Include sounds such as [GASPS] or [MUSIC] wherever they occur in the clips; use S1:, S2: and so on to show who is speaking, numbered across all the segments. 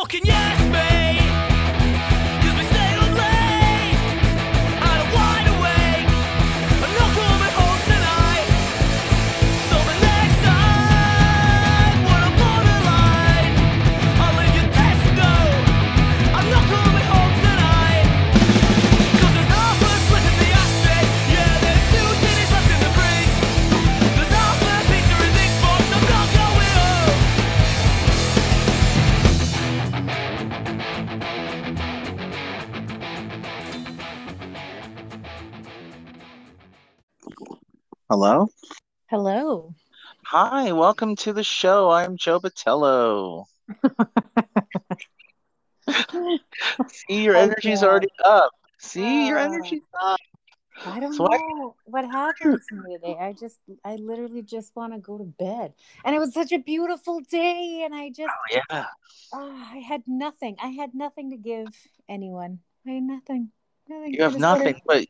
S1: fucking yes, mate.
S2: Hello.
S3: Hello.
S2: Hi, welcome to the show. I'm Joe Batello. [LAUGHS] See, your energy's already up. See, your energy's up.
S3: I don't
S2: So I-
S3: know what happened to me today. I just, I literally just want to go to bed. And it was such a beautiful day. And I just,
S2: Yeah.
S3: ah, I had nothing. I had nothing to give anyone. I had nothing. Nothing.
S2: You have nothing, but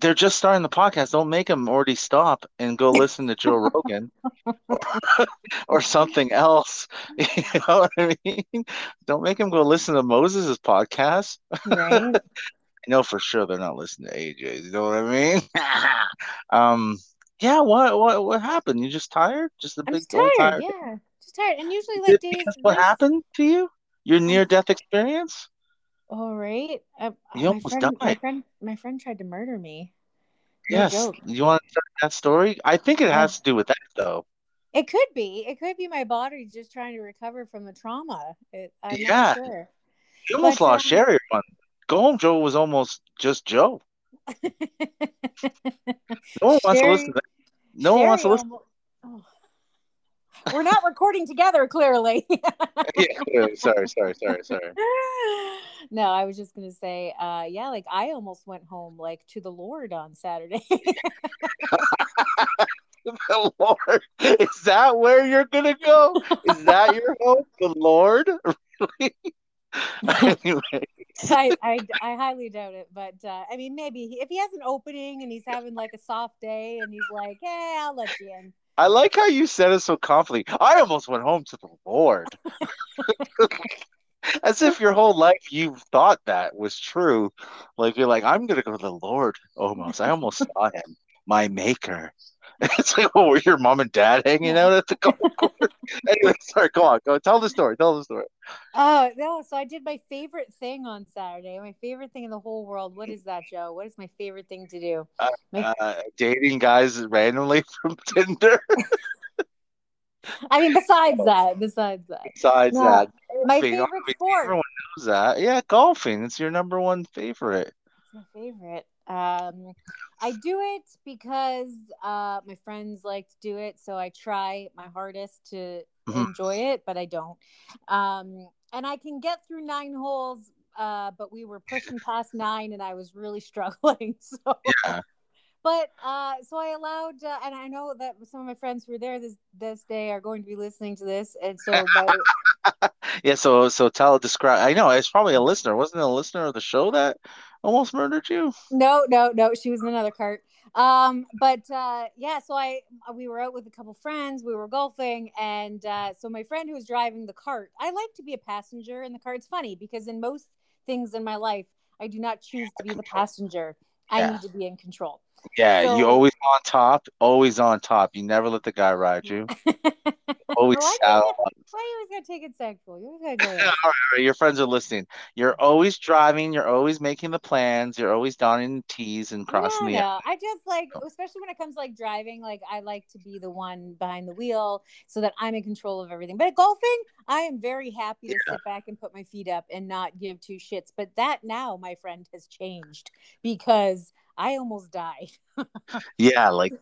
S2: they're just starting the podcast. Don't make them already stop and go listen to Joe Rogan [LAUGHS] or something else. [LAUGHS] You know what I mean? Don't make them go listen to Moses' podcast.
S3: Right? [LAUGHS]
S2: I know for sure they're not listening to AJ's. You know what I mean? um, yeah. What what what happened? You just tired? Just a big
S3: just
S2: old
S3: tired. Yeah. Just tired. And usually, like,
S2: Did-
S3: days.
S2: what happened to you? Your near death experience?
S3: All right. Uh,
S2: You
S3: my
S2: almost
S3: friend, my
S2: died.
S3: friend, my friend tried to murder me. No
S2: Yes.
S3: joke.
S2: You want to start that story? I think it has to do with that though.
S3: It could be. It could be my body just trying to recover from the trauma. It, I'm
S2: Yeah.
S3: not sure.
S2: You almost
S3: But,
S2: lost
S3: um,
S2: Sherry one. Go home Joe was almost just Joe. [LAUGHS] No one wants to listen to that. No one wants to listen.
S3: almo- oh. We're not recording together, clearly. [LAUGHS]
S2: yeah, yeah, sorry, sorry, sorry, sorry. [LAUGHS]
S3: no, I was just gonna say, uh, yeah, like I almost went home like to the Lord on Saturday. [LAUGHS]
S2: The Lord. Is that where you're gonna go? Is that your hope? The Lord? Really? anyway.
S3: I, I, I highly doubt it, but uh, I mean, maybe he, if he has an opening and he's having like a soft day and he's like, "Hey, I'll let you in."
S2: I like how you said it so confidently. I almost went home to the Lord. [LAUGHS] As if your whole life you thought that was true. Like you're like, I'm gonna go to the Lord almost. I almost saw him, my maker. [LAUGHS] It's like, well, were your mom and dad hanging out at the golf [LAUGHS] course? [LAUGHS] anyway, sorry, go on, go tell the story. Tell the story.
S3: Oh no! So I did my favorite thing on Saturday. My favorite thing in the whole world. What is that, Joe? What is my favorite thing to do? My,
S2: Uh, dating guys randomly from Tinder.
S3: I mean, besides that, besides that,
S2: Besides
S3: No,
S2: that,
S3: my
S2: golfing,
S3: favorite sport.
S2: Everyone knows that. Yeah, golfing. It's your number one favorite.
S3: It's my favorite. Um, I do it because uh, my friends like to do it, so I try my hardest to
S2: Mhm.
S3: enjoy it, but I don't. Um, and I can get through nine holes, uh, but we were pushing past nine, and I was really [LAUGHS] struggling. [LAUGHS] So,
S2: Yeah.
S3: but uh, so I allowed, uh, and I know that some of my friends who were there this this day are going to be listening to this, and so [LAUGHS]
S2: Yeah, so so tell describe. I know it's probably a listener. Wasn't it a listener of the show that almost murdered you?
S3: No, no, no. She was in another cart. Um, but uh, yeah, so I we were out with a couple friends. We were golfing, and uh, so my friend who was driving the cart. I like to be a passenger in the car. It's funny because in most things in my life, I do not choose to be the passenger. I
S2: Yeah.
S3: need to be in control.
S2: Yeah, you always on top, always on top. You never let the guy ride you. [LAUGHS] Always
S3: Why, you why you always gotta take it sexual? You always gotta [LAUGHS] go.
S2: All right, your friends are listening. You're always driving. You're always making the plans. You're always donning T's and crossing
S3: no,
S2: the.
S3: no. I just like, oh. especially when it comes to like driving, like I like to be the one behind the wheel so that I'm in control of everything. But at golfing, I am very happy to sit back and put my feet up and not give two shits. But that now, my friend, has changed because I almost died. [LAUGHS]
S2: Yeah, like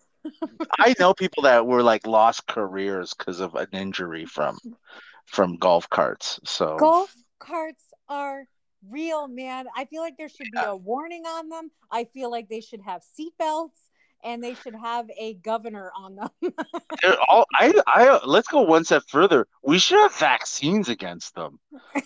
S2: I know people that were like lost careers because of an injury from from golf carts. So
S3: Golf carts are real, man. I feel like there should be a warning on them. I feel like they should have seatbelts and they should have a governor on them. [LAUGHS]
S2: all I I let's go one step further. We should have vaccines against them. [LAUGHS]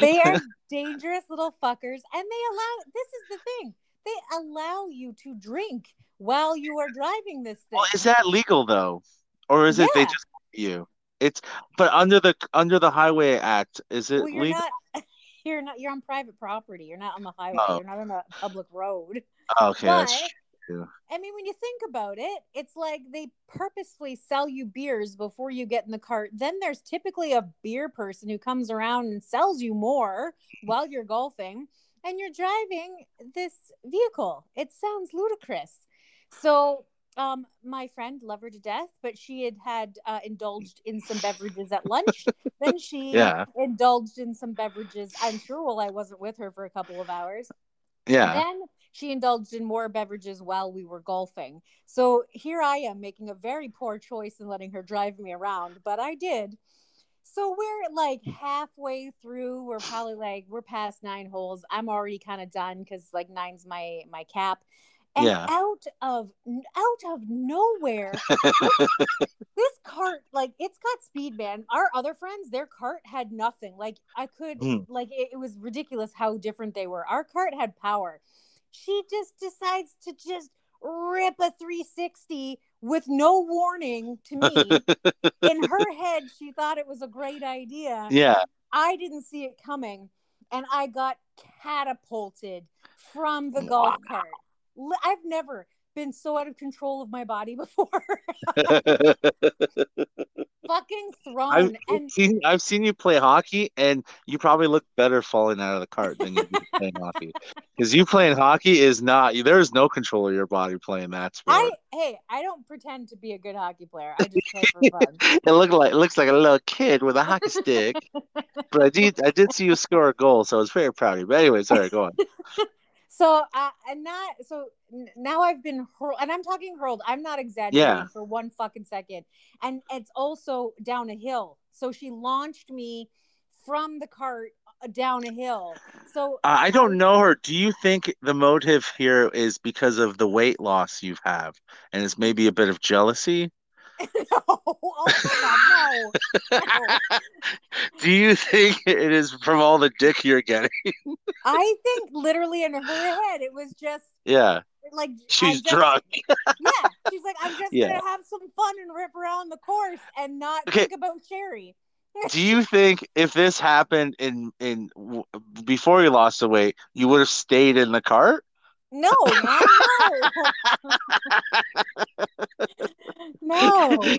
S3: they are [LAUGHS] dangerous little fuckers and they allow this is the thing they allow you to drink while you are driving this thing
S2: Well, is that legal though? or is it they
S3: Yeah.
S2: just you? It's but under the under the Highway Act, is it
S3: Well, you're
S2: legal?
S3: not. [LAUGHS] You're not. You're on private property. You're not on the highway.
S2: Oh.
S3: You're not on a public road.
S2: Oh, okay, that's
S3: But-
S2: true.
S3: I mean, when you think about it, it's like they purposefully sell you beers before you get in the cart. Then there's typically a beer person who comes around and sells you more while you're golfing and you're driving this vehicle. It sounds ludicrous. So, um, my friend, love her to death, but she had had uh, indulged in some beverages at lunch. then she [LAUGHS]
S2: Yeah,
S3: indulged in some beverages. I'm sure while I wasn't with her for a couple of hours.
S2: yeah.
S3: Then she indulged in more beverages while we were golfing. So here I am making a very poor choice in letting her drive me around, but I did. So we're like halfway through. We're probably like we're past nine holes. I'm already kind of done because like nine's my my cap. And
S2: Yeah.
S3: out of out of nowhere, [LAUGHS] this cart like it's got speed man our other friends their cart had nothing like i could
S2: Mm.
S3: like it, it was ridiculous how different they were our cart had power she just decides to just rip a 360 with no warning to me. [LAUGHS] In her head she thought it was a great idea.
S2: Yeah.
S3: i didn't see it coming and i got catapulted from the golf cart. I've never been so out of control of my body [LAUGHS] before [LAUGHS] fucking thrown
S2: I've
S3: and
S2: seen I've seen you play hockey, and you probably look better falling out of the cart than you do [LAUGHS] playing hockey. Because you playing hockey is not there is no control of your body playing that sport.
S3: I hey, I don't pretend to be a good hockey player. I just play for fun.
S2: it looked like it looks like a little kid with a hockey stick. but I did I did see you score a goal, so I was very proud of you. But anyway, sorry, go on.
S3: So uh, and not so n- now I've been hurled, and I'm talking hurled. I'm not exaggerating
S2: Yeah.
S3: for one fucking second. And it's also down a hill. So she launched me from the cart uh, down a hill. So
S2: Uh, I don't know her. Do you think the motive here is because of the weight loss you have, and it's maybe a bit of jealousy? [LAUGHS]
S3: no, oh my God, no. No. [LAUGHS]
S2: Do you think it is from all the dick you're getting?
S3: I think literally in her head, it was just
S2: Yeah,
S3: like
S2: she's
S3: just-
S2: drunk.
S3: Yeah, she's like, I'm just
S2: Yeah.
S3: gonna have some fun and rip around the course and not
S2: Okay.
S3: think about Sherry. [LAUGHS]
S2: Do you think if this happened in in w- before you lost the weight, you would have stayed in the cart?
S3: No, man, no, [LAUGHS] no.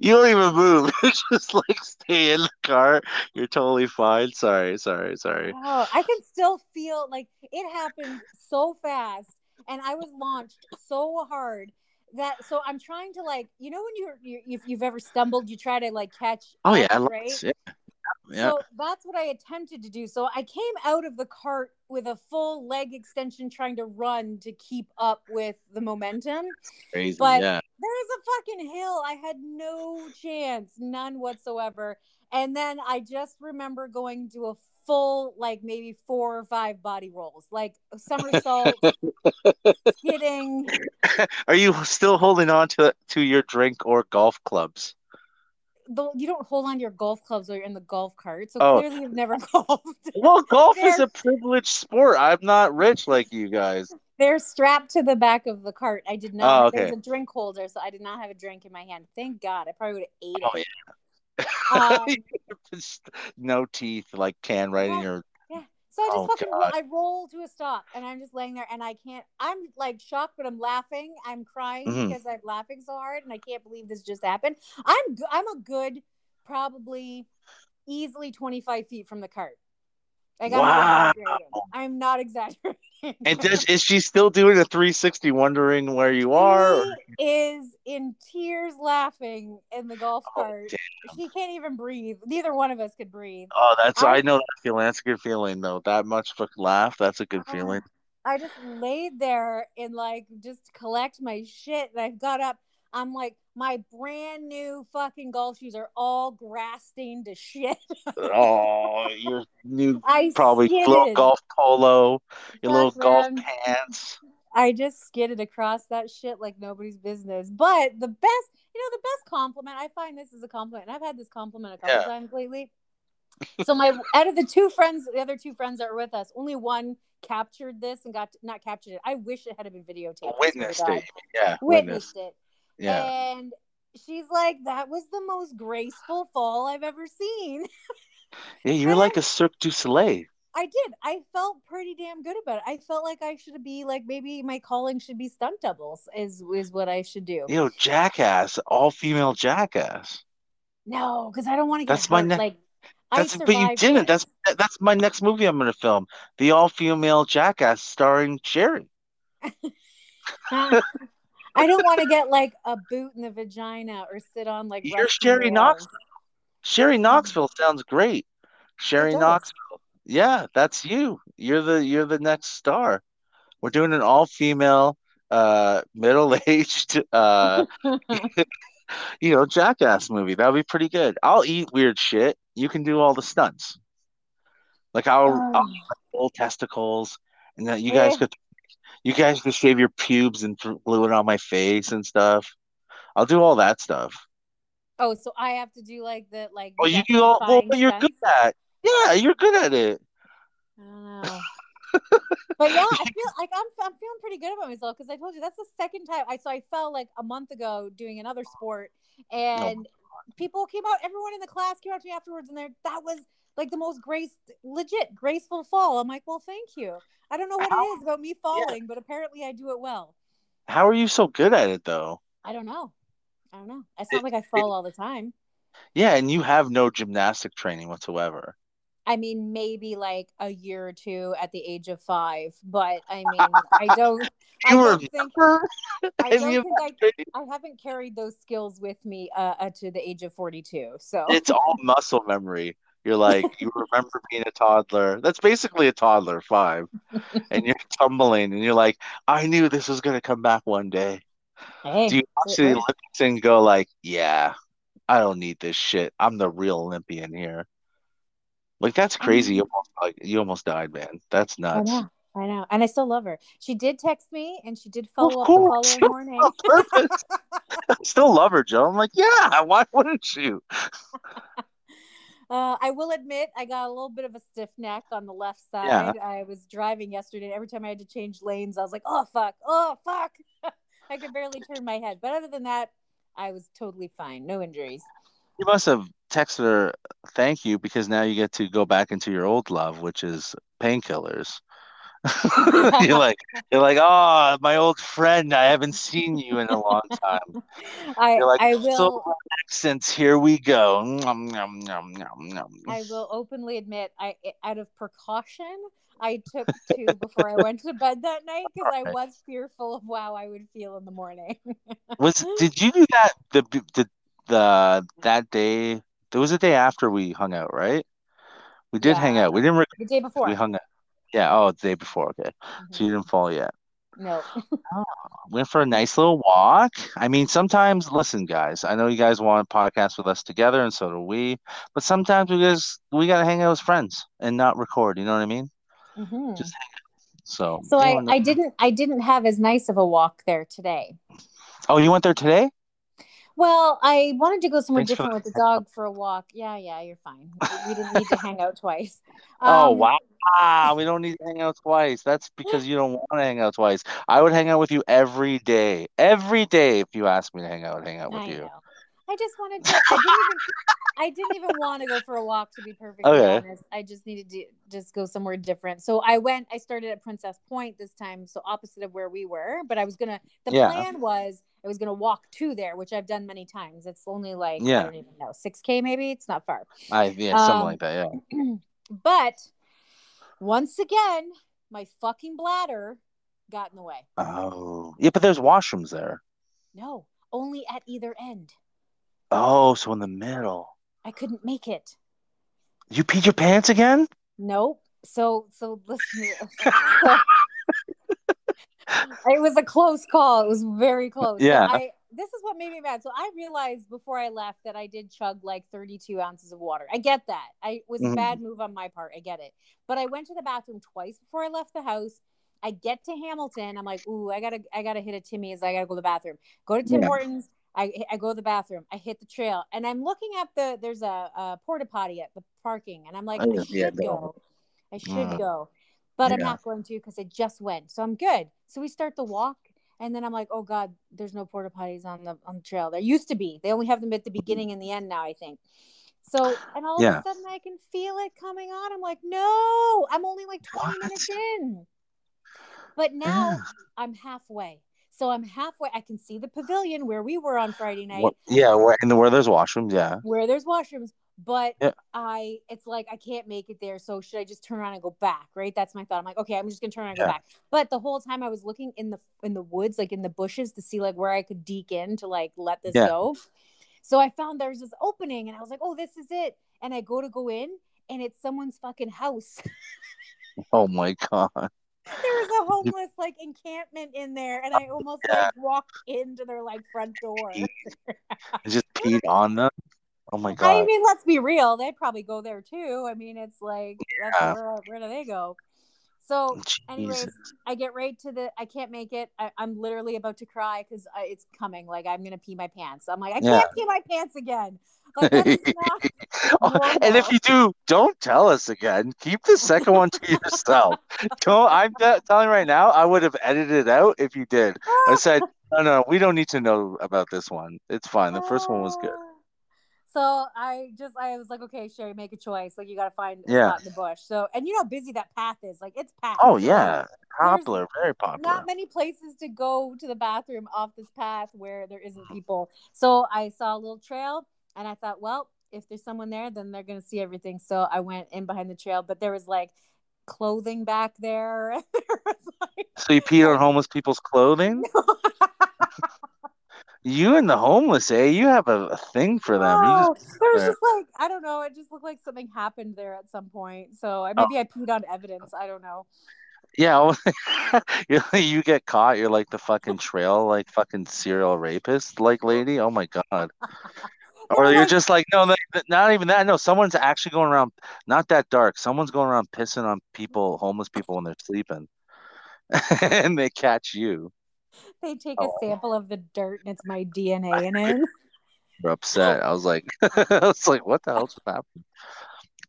S2: You don't even move. You [LAUGHS] just like stay in the car. You're totally fine. Sorry, sorry, sorry.
S3: Oh, I can still feel like it happened so fast, and I was launched so hard that. So I'm trying to like, you know, when you're, you if you've ever stumbled, you try to like catch.
S2: Oh
S3: up,
S2: yeah, I
S3: right?
S2: Yeah. Yeah.
S3: So that's what I attempted to do. So I came out of the cart with a full leg extension, trying to run to keep up with the momentum.
S2: Crazy.
S3: but-
S2: yeah.
S3: There's a fucking hill. I had no chance, none whatsoever. And then I just remember going to a full, like maybe four or five body rolls, like somersault, skidding. [LAUGHS]
S2: Are you still holding on to to your drink or golf clubs?
S3: Though you don't hold on to your golf clubs or you're in the golf cart, so
S2: Oh.
S3: clearly you've never [LAUGHS] golfed.
S2: Well, golf is a privileged sport. I'm not rich like you guys.
S3: They're strapped to the back of the cart. I did
S2: Oh,
S3: not.
S2: okay.
S3: There's a drink holder, so I did not have a drink in my hand. Thank God. I probably would have ate
S2: Oh,
S3: it. [LAUGHS] Um, [LAUGHS]
S2: no teeth, like can right in your.
S3: So I just
S2: Oh,
S3: fucking
S2: God.
S3: I roll to a stop, and I'm just laying there, and I can't. I'm like shocked, but I'm laughing. I'm crying
S2: Mhm.
S3: because I'm laughing so hard, and I can't believe this just happened. I'm I'm a good, probably, easily 25 feet from the cart. Like I'm not. I'm not [LAUGHS] exaggerating.
S2: And does is she still doing a 360, wondering where you are?
S3: She is in tears laughing in the golf
S2: Oh,
S3: cart. She can't even breathe. Neither one of us could breathe.
S2: Oh, that's
S3: I-
S2: I know that feeling. That's a good feeling though. That much of a laugh, that's a good
S3: Oh,
S2: feeling.
S3: I just laid there and like just collect my shit. And I got up. I'm like, my brand new fucking golf shoes are all grass stained to shit. [LAUGHS]
S2: Oh, your new
S3: I
S2: probably little golf polo, your little
S3: Fuck,
S2: golf
S3: man.
S2: pants.
S3: I just skidded across that shit like nobody's business. But the best, you know, the best compliment, I find this is a compliment. And I've had this compliment a couple
S2: Yeah.
S3: times lately. So my [LAUGHS] out of the two friends, the other two friends that were with us, only one captured this and got not captured it. I wish it had been videotaped. To
S2: Witnessed it. Yeah,
S3: Witnessed it.
S2: Yeah.
S3: And she's like, that was the most graceful fall I've ever seen. [LAUGHS]
S2: Yeah, you're like a Cirque du Soleil.
S3: I did. I felt pretty damn good about it. I felt like I should be like maybe my calling should be stunt doubles is is what I should do.
S2: You know, jackass, all female jackass.
S3: No, because I don't want to get
S2: That's my ne-
S3: like
S2: That's but you didn't.
S3: this.
S2: That's that's my next movie I'm gonna film. The all female jackass starring Sherry. [LAUGHS]
S3: I don't want to get like a boot in the vagina or sit on like
S2: You're Sherry. Knoxville. Sherry Knoxville sounds great. Sherry. Knoxville. Yeah, that's you. You're the you're the next star. We're doing an all female, uh, middle aged, uh, [LAUGHS] you know, jackass movie. That'll be pretty good. I'll eat weird shit. You can do all the stunts. Like I'll, I'll
S3: Oh.
S2: testicles, and then you guys
S3: Eh.
S2: could, you guys could shave your pubes and glue it on my face and stuff. I'll do all that stuff.
S3: Oh, so I have to do like the like.
S2: Oh, you do all. Well,
S3: Fine
S2: you're good at. Yeah, you're good at it.
S3: I don't know. but yeah, I feel like I'm I'm feeling pretty good about myself because I told you that's the second time I so I fell like a month ago doing another sport oh, and people came out everyone in the class came out to me afterwards and they're that was like the most grace legit graceful fall. I'm like, well, thank you. I don't know what it is about me falling, but apparently I do it well.
S2: How are you so good at it though?
S3: I don't know. I don't know. It's not like I fall all the time.
S2: Yeah, and you have no gymnastic training whatsoever.
S3: I mean, maybe like a year or two at the age of five, but I mean, I [LAUGHS] don't. I
S2: You were
S3: don't think. [LAUGHS] I don't think I, I haven't carried those skills with me uh, uh, to the age of 42. So
S2: It's all muscle memory. You're like [LAUGHS] you remember being a toddler. That's basically a toddler, five, and you're [LAUGHS] tumbling, and you're like, I knew this was gonna come back one day.
S3: hey,
S2: Do you actually look and go like, yeah, I don't need this shit. I'm the real Olympian here. Like that's crazy. You almost like you almost died, man. That's
S3: I
S2: nuts.
S3: know, I know, and I still love her. She did text me, and she did follow up the following [LAUGHS] morning.
S2: I still love her, Joe. I'm like, yeah, why wouldn't you?
S3: Uh, I will admit, I got a little bit of a stiff neck on the left
S2: Yeah.
S3: side. I was driving yesterday, and every time I had to change lanes, I was like, "Oh fuck! Oh fuck!" [LAUGHS] I could barely turn my head. But other than that, I was totally fine. No injuries.
S2: You must have texted her thank you because now you get to go back into your old love, which is painkillers. [LAUGHS] You're like you're like, oh, my old friend, I haven't seen you in a long time. [LAUGHS]
S3: I
S2: You're like,
S3: I will
S2: accents, here we go. Nom, nom, nom, nom, nom.
S3: I will openly admit I eh, out of precaution I took two before I went to bed that night because I [LAUGHS] was fearful of how I would feel in the morning.
S2: Was did you do that the the the that day? There was a day after we hung out, right? We did hang out. We didn't. Rec-
S3: the day before.
S2: we hung out. Yeah. Oh, the day before. Okay. So you
S3: Mhm.
S2: didn't fall yet.
S3: No. [LAUGHS]
S2: Went for a nice little walk. I mean, sometimes, listen, guys, I know you guys want to podcast with us together, and so do we. But sometimes we just we gotta hang out as friends and not record. You know what I mean?
S3: Mhm.
S2: Just So.
S3: So I, I didn't I didn't have as nice of a walk there today.
S2: Oh, you went there today?
S3: Well, I wanted to go somewhere
S2: Thanks
S3: different with the dog for a walk. Yeah, yeah, you're fine. We didn't need to hang out twice. [LAUGHS]
S2: Oh
S3: Um,
S2: wow. We don't need to hang out twice. That's because you don't want to hang out twice. I would hang out with you every day. Every day if you asked me to hang out, hang out with
S3: I
S2: you.
S3: know. I just wanted to. I didn't even. I didn't even want to go for a walk. To be perfectly
S2: Okay.
S3: honest, I just needed to just go somewhere different. So I went. I started at Princess Point this time, so opposite of where we were. But I was gonna. The
S2: Yeah.
S3: plan was I was gonna walk to there, which I've done many times. It's only like
S2: Yeah.
S3: I don't even know six k maybe. It's not far.
S2: I yeah, something
S3: Um,
S2: like that, yeah. [CLEARS THROAT]
S3: But once again, my fucking bladder got in the way.
S2: Oh. Yeah, but there's washrooms there.
S3: No, only at either end.
S2: Oh, so in the middle.
S3: I couldn't make it.
S2: You peed your pants again?
S3: Nope. So so listen. [LAUGHS] [LAUGHS] it was a close call. It was very close. So
S2: Yeah.
S3: I this is what made me mad. So I realized before I left that I did chug like 32 ounces of water. I get that. I it was a
S2: Mhm.
S3: bad move on my part. I get it. But I went to the bathroom twice before I left the house. I get to Hamilton. I'm like, ooh, I gotta I gotta hit a Timmy's. I gotta go to the bathroom. Go to Tim
S2: Yeah.
S3: Hortons. I, I go to the bathroom. I hit the trail, and I'm looking at the there's a, a porta potty at the parking, and I'm like,
S2: Oh,
S3: I should
S2: yeah,
S3: go. I should
S2: Mm.
S3: go, but I'm not going to because I just went. So I'm good. So we start the walk, And then I'm like, oh god, there's no porta potties on the on the trail. There used to be. They only have them at the beginning and the end now, I think. So and all
S2: Yeah.
S3: of a sudden I can feel it coming on. I'm like, no, I'm only like 20
S2: What?
S3: minutes in. But now
S2: Yeah.
S3: I'm halfway. So I'm halfway. I can see the pavilion where we were on Friday [GASPS] night,
S2: What- yeah, where, and where there's washrooms, yeah.
S3: where there's washrooms. But
S2: Yeah.
S3: I, it's like I can't make it there. So should I just turn around and go back? Right? That's my thought. I'm like, okay, I'm just gonna turn around and
S2: Yeah.
S3: go back. But the whole time I was looking in the in the woods, like in the bushes, to see like where I could deke in to like let this
S2: Yeah.
S3: go. So I found there's this opening, and I was like, oh, this is it. And I go to go in, and it's someone's fucking house. [LAUGHS]
S2: Oh my god.
S3: There was a homeless like encampment in there, and I oh, almost
S2: Yeah.
S3: like walked into their like front door.
S2: I [LAUGHS] just peed on them. Oh my god!
S3: I mean, let's be real. They'd probably go there too. I mean, it's like that's
S2: Yeah.
S3: where, where do they go? So, anyways,
S2: Jesus.
S3: I get right to the. I can't make it. I, I'm literally about to cry because it's coming. Like I'm gonna pee my pants. I'm like, I
S2: Yeah.
S3: can't pee my pants again. Like [LAUGHS] not. [LAUGHS]
S2: And if you do, don't tell us again. Keep the second one to yourself. [LAUGHS] Don't. I'm te- telling you right now. I would have edited it out if you did. I said, no, no, we don't need to know about this one. It's fine. The first one was good.
S3: So I just I was like, okay, Sherry, make a choice. Like you got to find a
S2: Yeah.
S3: spot in the bush. So and you know how busy that path is. Like it's packed.
S2: Oh yeah, popular, very popular.
S3: Not many places to go to the bathroom off this path where there isn't mm-hmm. people. So I saw a little trail and I thought, well, if there's someone there, then they're gonna see everything. So I went in behind the trail, but there was like clothing back there. [LAUGHS] like
S2: So you peed on homeless people's clothing? [LAUGHS] You and the homeless, eh? You have a, thing for them. You just,
S3: was
S2: there.
S3: just like I don't know. It just looked like something happened there at some point. So I-
S2: Oh.
S3: maybe I peed on evidence. I don't know.
S2: yeah, [LAUGHS] you get caught. You're like the fucking trail, like fucking serial rapist, like lady. Oh my god. [LAUGHS] Or you're just like, no, not even that. No, someone's actually going around, not that dark. Someone's going around pissing on people, homeless people when they're sleeping, [LAUGHS] and they catch you.
S3: They take a
S2: Oh.
S3: sample of the dirt and it's my [LAUGHS] DNA in it.
S2: You're upset. I was like, [LAUGHS] I was like, what the hell just happened?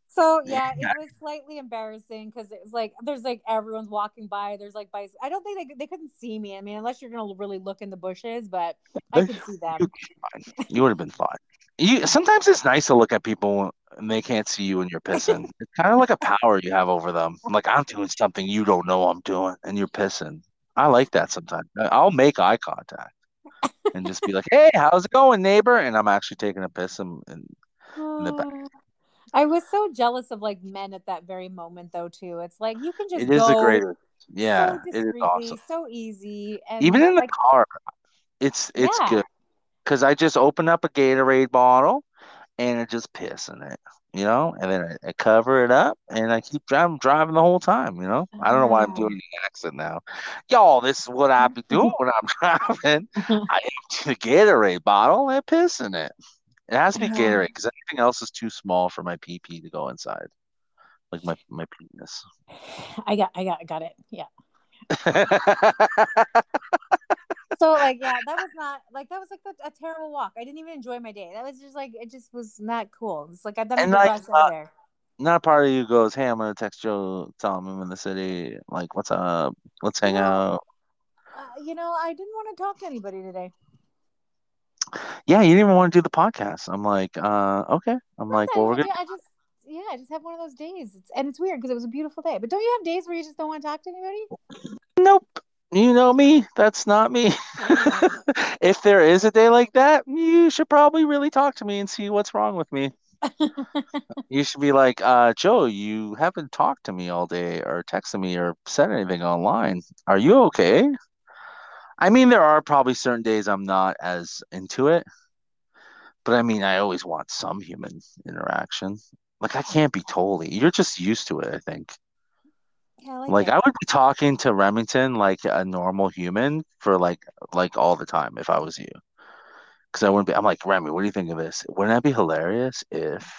S3: So yeah, it was slightly embarrassing because it was like there's like everyone's walking by. There's like bikes. I don't think they they couldn't see me. I mean, unless you're gonna really look in the bushes, but I could see them.
S2: You would have been fine. You sometimes it's nice to look at people and they can't see you and you're pissing. [LAUGHS] It's kind of like a power you have over them. I'm Like I'm doing something you don't know I'm doing, and you're pissing. I like that sometimes. I'll make eye contact and just be like, "Hey, how's it going, neighbor?" And I'm actually taking a piss and, and the back.
S3: I was so jealous of like men at that very moment, though. Too, it's like you can just
S2: it is
S3: go
S2: the greatest. Yeah,
S3: so
S2: it is awesome.
S3: so easy, and
S2: Even in the
S3: like
S2: car, it's it's
S3: Yeah.
S2: good because I just open up a Gatorade bottle and I just piss in it, you know, and then I, I cover it up and I keep driving driving the whole time, you know. I don't know why I'm oh. doing the accent now. Y'all, this is what I be [LAUGHS] doing when I'm [LAUGHS] driving. [LAUGHS] I empty the Gatorade bottle and I piss in it. It has to be Gatorade because anything else is too small for my pee to go inside, like my my penis.
S3: I got, I got, I got it. Yeah. So like, yeah, that was not like that was like a, a terrible walk. I didn't even enjoy my day. That was just like it just was not cool. It's like I thought
S2: And,
S3: the
S2: like, uh,
S3: out there.
S2: Not a part of you goes, hey, I'm gonna text Joe, tell him I'm in the city. Like, what's up? Let's hang
S3: No.
S2: out.
S3: Uh, you know, I didn't want to talk to anybody today.
S2: Yeah, you didn't even want to do the podcast. I'm like, uh, okay. I'm like, well, we're gonna.
S3: I just yeah, I just have one of those days. It's and it's weird because it was a beautiful day. But don't you have days where you just don't want to talk to anybody?
S2: Nope. You know me. That's not me. [LAUGHS] if there is a day like that, you should probably really talk to me and see what's wrong with me. [LAUGHS] You should be like, uh, Joe, you haven't talked to me all day or texted me or said anything online. Are you okay? I mean, there are probably certain days I'm not as into it, but I mean, I always want some human interaction. Like, I can't be totally, you're just used to it, I think.
S3: Yeah, I like,
S2: Like. I would be talking to Remington like a normal human for like like all the time if I was you. Because I wouldn't be. I'm like Remy, what do you think of this? Wouldn't that be hilarious if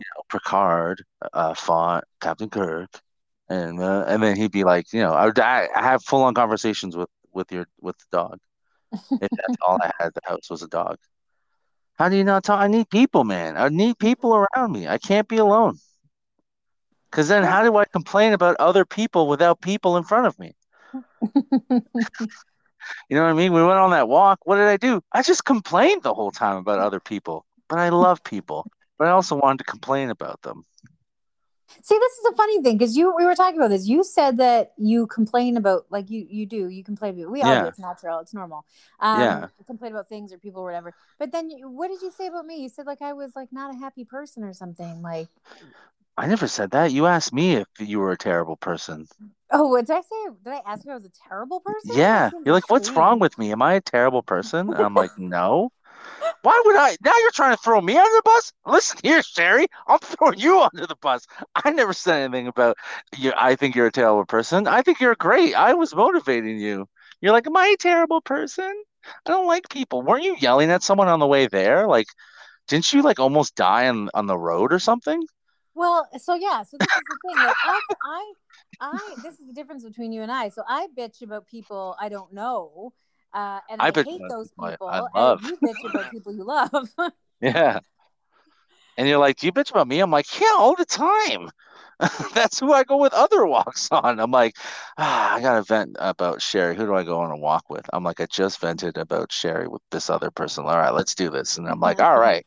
S2: you know Picard uh, fought Captain Kirk, and uh, and then he'd be like, you know, I would I, I have full on conversations with with your with the dog. If that's all I had at the house was a dog. How do you not talk? I need people, man. I need people around me. I can't be alone. Because then, how do I complain about other people without people in front of me? You know what I mean? We went on that walk. What did I do? I just complained the whole time about other people. But I love people. But I also wanted to complain about them.
S3: See, this is a funny thing because you we were talking about this. You said that you complain about like you you do you complain about we all do. It's natural. It's normal. Um,
S2: Yeah.
S3: you complain about things or people or whatever. But then you, what did you say about me? You said like I was like not a happy person or something. Like
S2: I never said that. You asked me if you were a terrible person.
S3: oh, what did I say? Did I ask you I was a terrible person?
S2: Yeah. You're like, what's wrong with me? Am I a terrible person? And I'm like, [LAUGHS] no. Why would I? Now you're trying to throw me under the bus? Listen here, Sherry. I'm throwing you [LAUGHS] under the bus. I never said anything about you. I think you're a terrible person. I think you're great. I was motivating you. You're like, am I a terrible person? I don't like people. Weren't you yelling at someone on the way there? Like, didn't you like almost die on on the road or something?
S3: Well, so yeah, so this is the thing. Like I, [LAUGHS] I, I, this is the difference between you and I. So I bitch about people I don't know, uh, and
S2: I
S3: I,
S2: bitch
S3: hate those
S2: people I-. I
S3: and
S2: love.
S3: you bitch about [LAUGHS] people you love. [LAUGHS]
S2: Yeah. And you're like, do you bitch about me? I'm like, yeah, all the time. That's who I go with other walks on. I'm like, ah, I got to vent about Sherry. Who do I go on a walk with? I'm like, I just vented about Sherry with this other person. All right, let's do this. And I'm like, all right.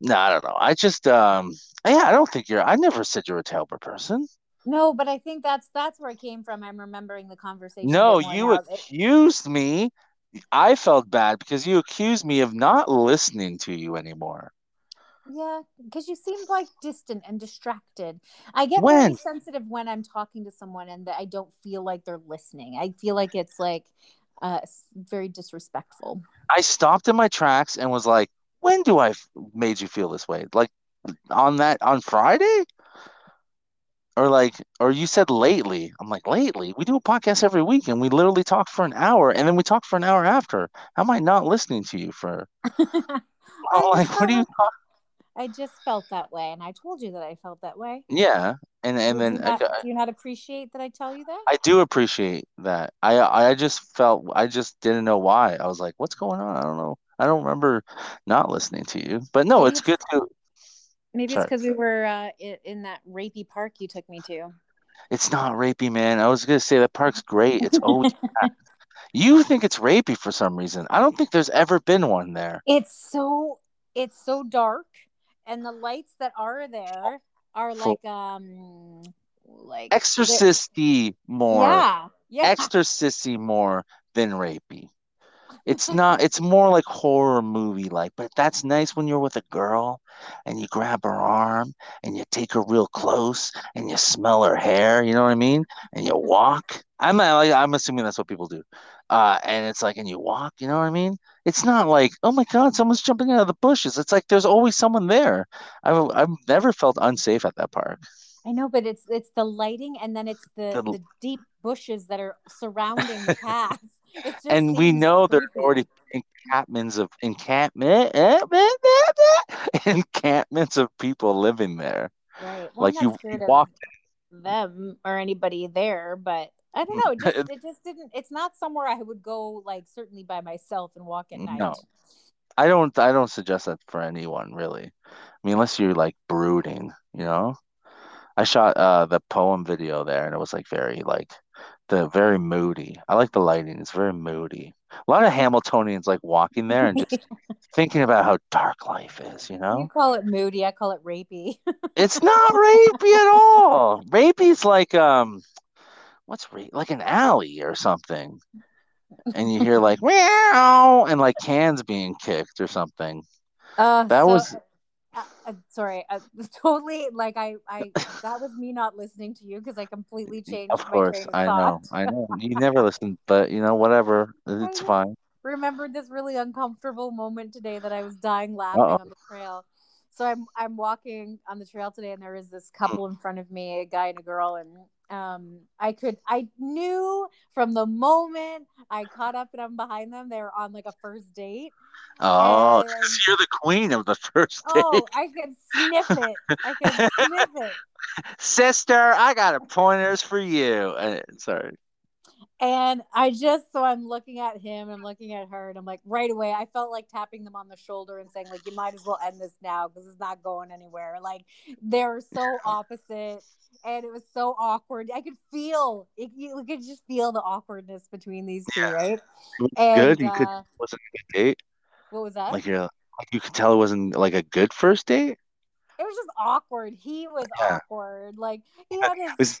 S2: No, I don't know. I just, um, yeah, I don't think you're, I never said you're a terrible person.
S3: no, but I think that's that's where it came from. I'm remembering the conversation.
S2: No, you
S3: now. It-
S2: accused me. I felt bad because you accused me of not listening to you anymore.
S3: Yeah, because you seemed like distant and distracted. I get
S2: When?
S3: sensitive when I'm talking to someone and that I don't feel like they're listening. I feel like it's like uh very disrespectful.
S2: I stopped in my tracks and was like, when do I f- made you feel this way? Like on that on Friday? Or like or you said lately. I'm like, lately? We do a podcast every week and we literally talk for an hour and then we talk for an hour after. How am I not listening to you for [LAUGHS] I'm like what do you
S3: I just felt that way, and I told you that I felt that way.
S2: Yeah. And and
S3: do,
S2: then
S3: not,
S2: I,
S3: do you not appreciate that I tell you that?
S2: I do appreciate that. I I just felt I just didn't know why. I was like, what's going on? I don't know. I don't remember not listening to you. But no,
S3: Maybe
S2: it's good to
S3: Maybe
S2: Sorry.
S3: it's because we were uh, in, that rapey park you took me to.
S2: It's not rapey, man. I was gonna say that park's great. It's always [LAUGHS] you think it's rapey for some reason. I don't think there's ever been one there.
S3: It's so it's so dark, and the lights that are there are like um like
S2: Exorcisty more.
S3: Yeah, yeah.
S2: Exorcisty more than rapey. It's not, it's more like horror movie like, but that's nice when you're with a girl and you grab her arm and you take her real close and you smell her hair, you know what I mean? And you walk. I'm I'm assuming that's what people do. Uh, and it's like, and you walk, you know what I mean? It's not like, oh my God, someone's jumping out of the bushes. It's like there's always someone there. I've I've never felt unsafe at that park.
S3: I know, but it's it's the lighting, and then it's the
S2: The-
S3: the deep bushes that are surrounding the path.
S2: And we know there's
S3: creepy.
S2: already encampments of encampment [LAUGHS] encampments of people living there.
S3: right.
S2: like
S3: I'm
S2: you
S3: not scared
S2: walk
S3: them or anybody there, but I don't know. It just [LAUGHS] it just didn't. It's not somewhere I would go like certainly by myself and walk at night.
S2: No. I don't I don't suggest that for anyone really. I mean unless you're like brooding, you know? I shot uh the poem video there and it was like very like the very moody. I like the lighting. It's very moody. A lot of Hamiltonians like walking there and just [LAUGHS] thinking about how dark life is, you know?
S3: You call it moody. I call it rapey. [LAUGHS]
S2: It's not rapey at all. Rapey's like um what's rape like an alley or something. And you hear like [LAUGHS] meow and like cans being kicked or something.
S3: Uh,
S2: That
S3: so-
S2: was
S3: uh, sorry. Uh, [LAUGHS] totally. Like I, I that was me not listening to you because I completely [LAUGHS] changed.
S2: of
S3: my
S2: course,
S3: of
S2: I know. I know. You never listened, but you know, whatever. [LAUGHS] It's fine.
S3: remembered this really uncomfortable moment today that I was dying laughing
S2: Uh-oh.
S3: on the trail. So I'm I'm walking on the trail today, and there is this couple in front of me, a guy and a girl, and um, I could I knew from the moment I caught up and I'm behind them, they were on like a first date.
S2: Oh,
S3: And-
S2: you're the queen of the first date.
S3: Oh, I could sniff it. I could [LAUGHS] sniff it.
S2: Sister, I got a pointers for you. Uh, sorry.
S3: And I just so I'm looking at him, I'm looking at her, and I'm like, right away, I felt like tapping them on the shoulder and saying, like, you might as well end this now because it's not going anywhere. Like they're so [LAUGHS] opposite, and it was so awkward. I could feel it, you could just feel the awkwardness between these two, right? And
S2: good. You could
S3: uh,
S2: wasn't a good date.
S3: what was that?
S2: Like like you could tell it wasn't like a good first date.
S3: it was just awkward. He was
S2: Yeah.
S3: awkward. Like he had his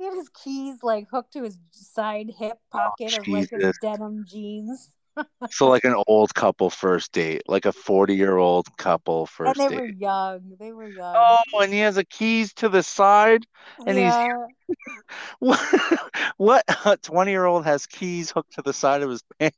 S3: he had his keys like hooked to his side hip oh, pocket of like his
S2: Oh,
S3: denim jeans. [LAUGHS]
S2: so like an old couple first date, like a 40 year old couple first.
S3: And they
S2: date.
S3: were young. They were young.
S2: Oh, and he has the keys to the side. and he's-
S3: yeah.
S2: What? [LAUGHS] What? A 20 year old has keys hooked to the side of his [LAUGHS] pants.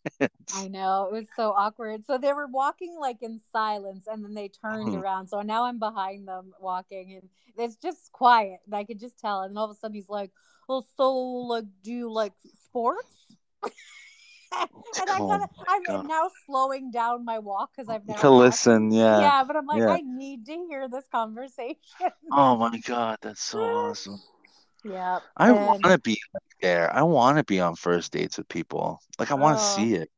S3: I know. It was so awkward. So they were walking like in silence and then they turned
S2: Mhm.
S3: around. So now I'm behind them walking and it's just quiet. And I could just tell. And all of a sudden he's like, Well, so like do you like sports? [LAUGHS] and I'm
S2: Oh
S3: kind of
S2: my
S3: I'm
S2: God.
S3: now slowing down my walk because I've never
S2: To listen, yeah.
S3: Yeah, but I'm like,
S2: yeah.
S3: I need to hear this conversation.
S2: Oh my God, that's so awesome.
S3: Yeah.
S2: I
S3: and
S2: want to be there. I want to be on first dates with people. Like I want to
S3: Oh.
S2: see it.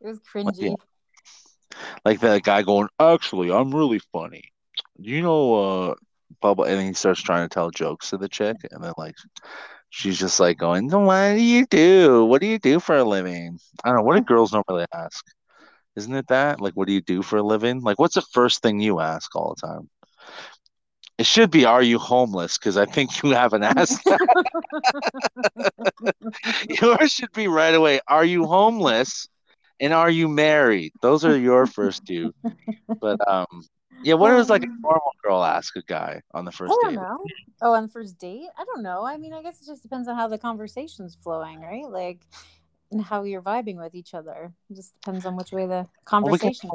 S3: it was cringy.
S2: Like that guy going, actually, I'm really funny. You know, uh, bubble, and then he starts trying to tell jokes to the chick, and then like she's just like going, what do you do? What do you do for a living? I don't know. What do girls normally ask? Isn't it that? Like, what do you do for a living? Like, what's the first thing you ask all the time? It should be, are you homeless? Because I think you haven't [LAUGHS] asked that. [LAUGHS] Yours should be right away. Are you homeless? And are you married? Those are your first two. But um, yeah, what does like a normal girl ask a guy on the first
S3: I don't
S2: date?
S3: know. Oh, on the first date? I don't know. I mean, I guess it just depends on how the conversation's flowing, right? Like, and how you're vibing with each other. It just depends on which way the
S2: we can-
S3: conversation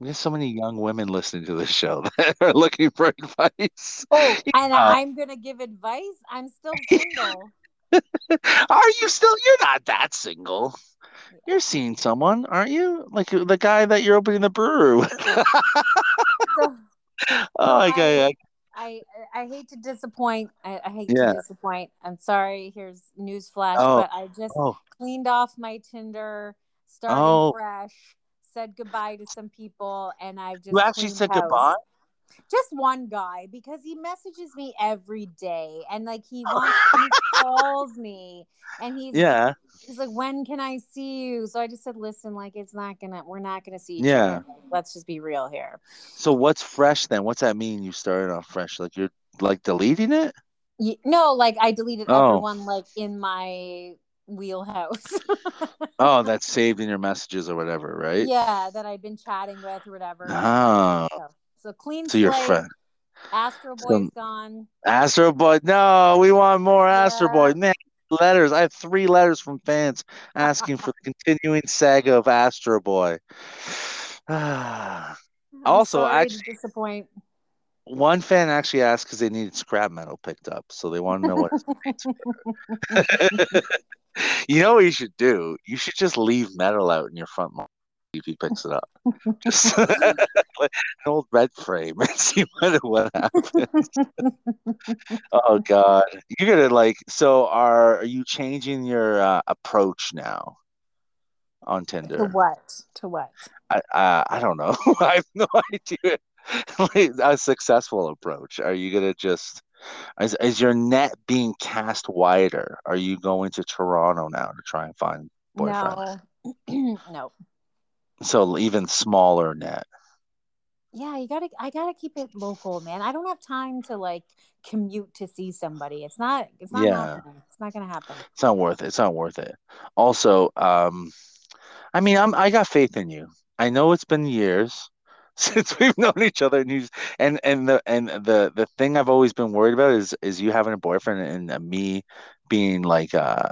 S3: goes.
S2: There's so many young women listening to this show [LAUGHS] that are looking for advice.
S3: Oh, [LAUGHS] and
S2: Yeah.
S3: I'm gonna give advice. I'm still single. [LAUGHS]
S2: Are you still? You're not that single. You're seeing someone, aren't you? Like the guy that you're opening the brewery with.
S3: So,
S2: oh,
S3: I-
S2: okay. I-
S3: I I hate to disappoint. I, I hate
S2: Yeah.
S3: to disappoint. I'm sorry. Here's news flash,
S2: Oh.
S3: but I just
S2: Oh,
S3: cleaned off my Tinder, started
S2: Oh.
S3: fresh, said goodbye to some people, and I've just
S2: you actually said
S3: house.
S2: goodbye?
S3: Just one guy because he messages me every day, and like he wants, he [LAUGHS] calls me, and he's
S2: Yeah.
S3: he's like, "When can I see you?" So I just said, "Listen, like it's not gonna, we're not gonna see each
S2: Yeah.
S3: other. Let's just be real here."
S2: So what's fresh then? What's that mean? You started off fresh, like you're like deleting it?
S3: No, like I deleted
S2: Oh.
S3: everyone like in my wheelhouse.
S2: Oh, [LAUGHS] that's saved in your messages or whatever, right?
S3: yeah, that I've been chatting with or whatever.
S2: Oh,
S3: So, so clean
S2: so
S3: slate.
S2: fresh.
S3: Astro
S2: So-
S3: Boy's gone.
S2: Astro Boy. No, we want more Astro Boy. Man, letters. I have three letters from fans asking for the [LAUGHS] continuing saga of Astro Boy. [SIGHS] Also, actually-
S3: disappoint.
S2: One fan actually asked because they needed scrap metal picked up, so they want to know what. [LAUGHS] [LAUGHS] you know what you should do? You should just leave metal out in your front lawn if he picks it up. Just like [LAUGHS] an old red frame and [LAUGHS] see what what happens. Oh God, you're gonna like. So are are you changing your uh, approach now on Tinder?
S3: to what? To what?
S2: I I, I don't know. I have no idea. Like, a successful approach. Are you gonna just is is your net being cast wider? Are you going to Toronto now to try and find boyfriend?
S3: No. [CLEARS THROAT] no.
S2: So even smaller net.
S3: Yeah, you gotta. I gotta keep it local, man. I don't have time to like commute to see somebody. It's not. It's not
S2: Yeah.
S3: happening. It's not gonna happen.
S2: It's not worth it. It's not worth it. Also, um, I mean, I'm I got faith in you. I know it's been years [LAUGHS] since we've known each other, and you and and the and the the thing I've always been worried about is is you having a boyfriend and uh, me being like uh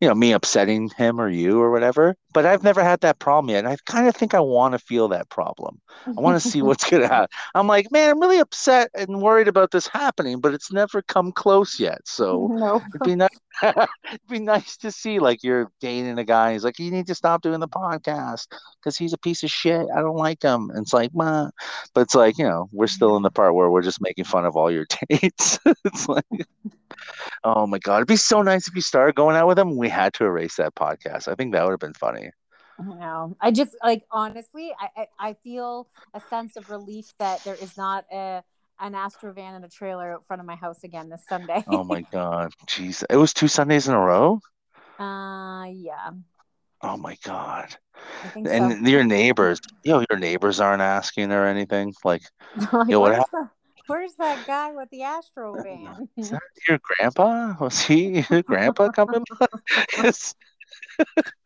S2: you know me upsetting him or you or whatever. But I've never had that problem yet, and I kind of think I want to feel that problem. I want to see [LAUGHS] what's gonna happen. I'm like, man, I'm really upset and worried about this happening, but it's never come close yet. So
S3: no.
S2: it'd be nice It'd be nice to see like you're dating a guy. He's like, you need to stop doing the podcast because he's a piece of shit. I don't like him. And it's like, but it's like you know, we're still in the part where we're just making fun of all your [LAUGHS] dates. it's like, oh my god, it'd be so nice if you started going out with him. We had to erase that podcast. I think that would have been funny.
S3: Know. I just like honestly, I, I I feel a sense of relief that there is not a an Astro van and a trailer out front of my house again this Sunday.
S2: Oh my god, [LAUGHS] jeez, it was two Sundays in a row.
S3: uh, yeah,
S2: Oh my god.
S3: Think so.
S2: And your neighbors, you know, your neighbors aren't asking or anything. Like, [LAUGHS]
S3: Like,
S2: yo, what
S3: where's, where's that guy with the Astro [LAUGHS] van?
S2: is that your grandpa? Was he your grandpa coming? Because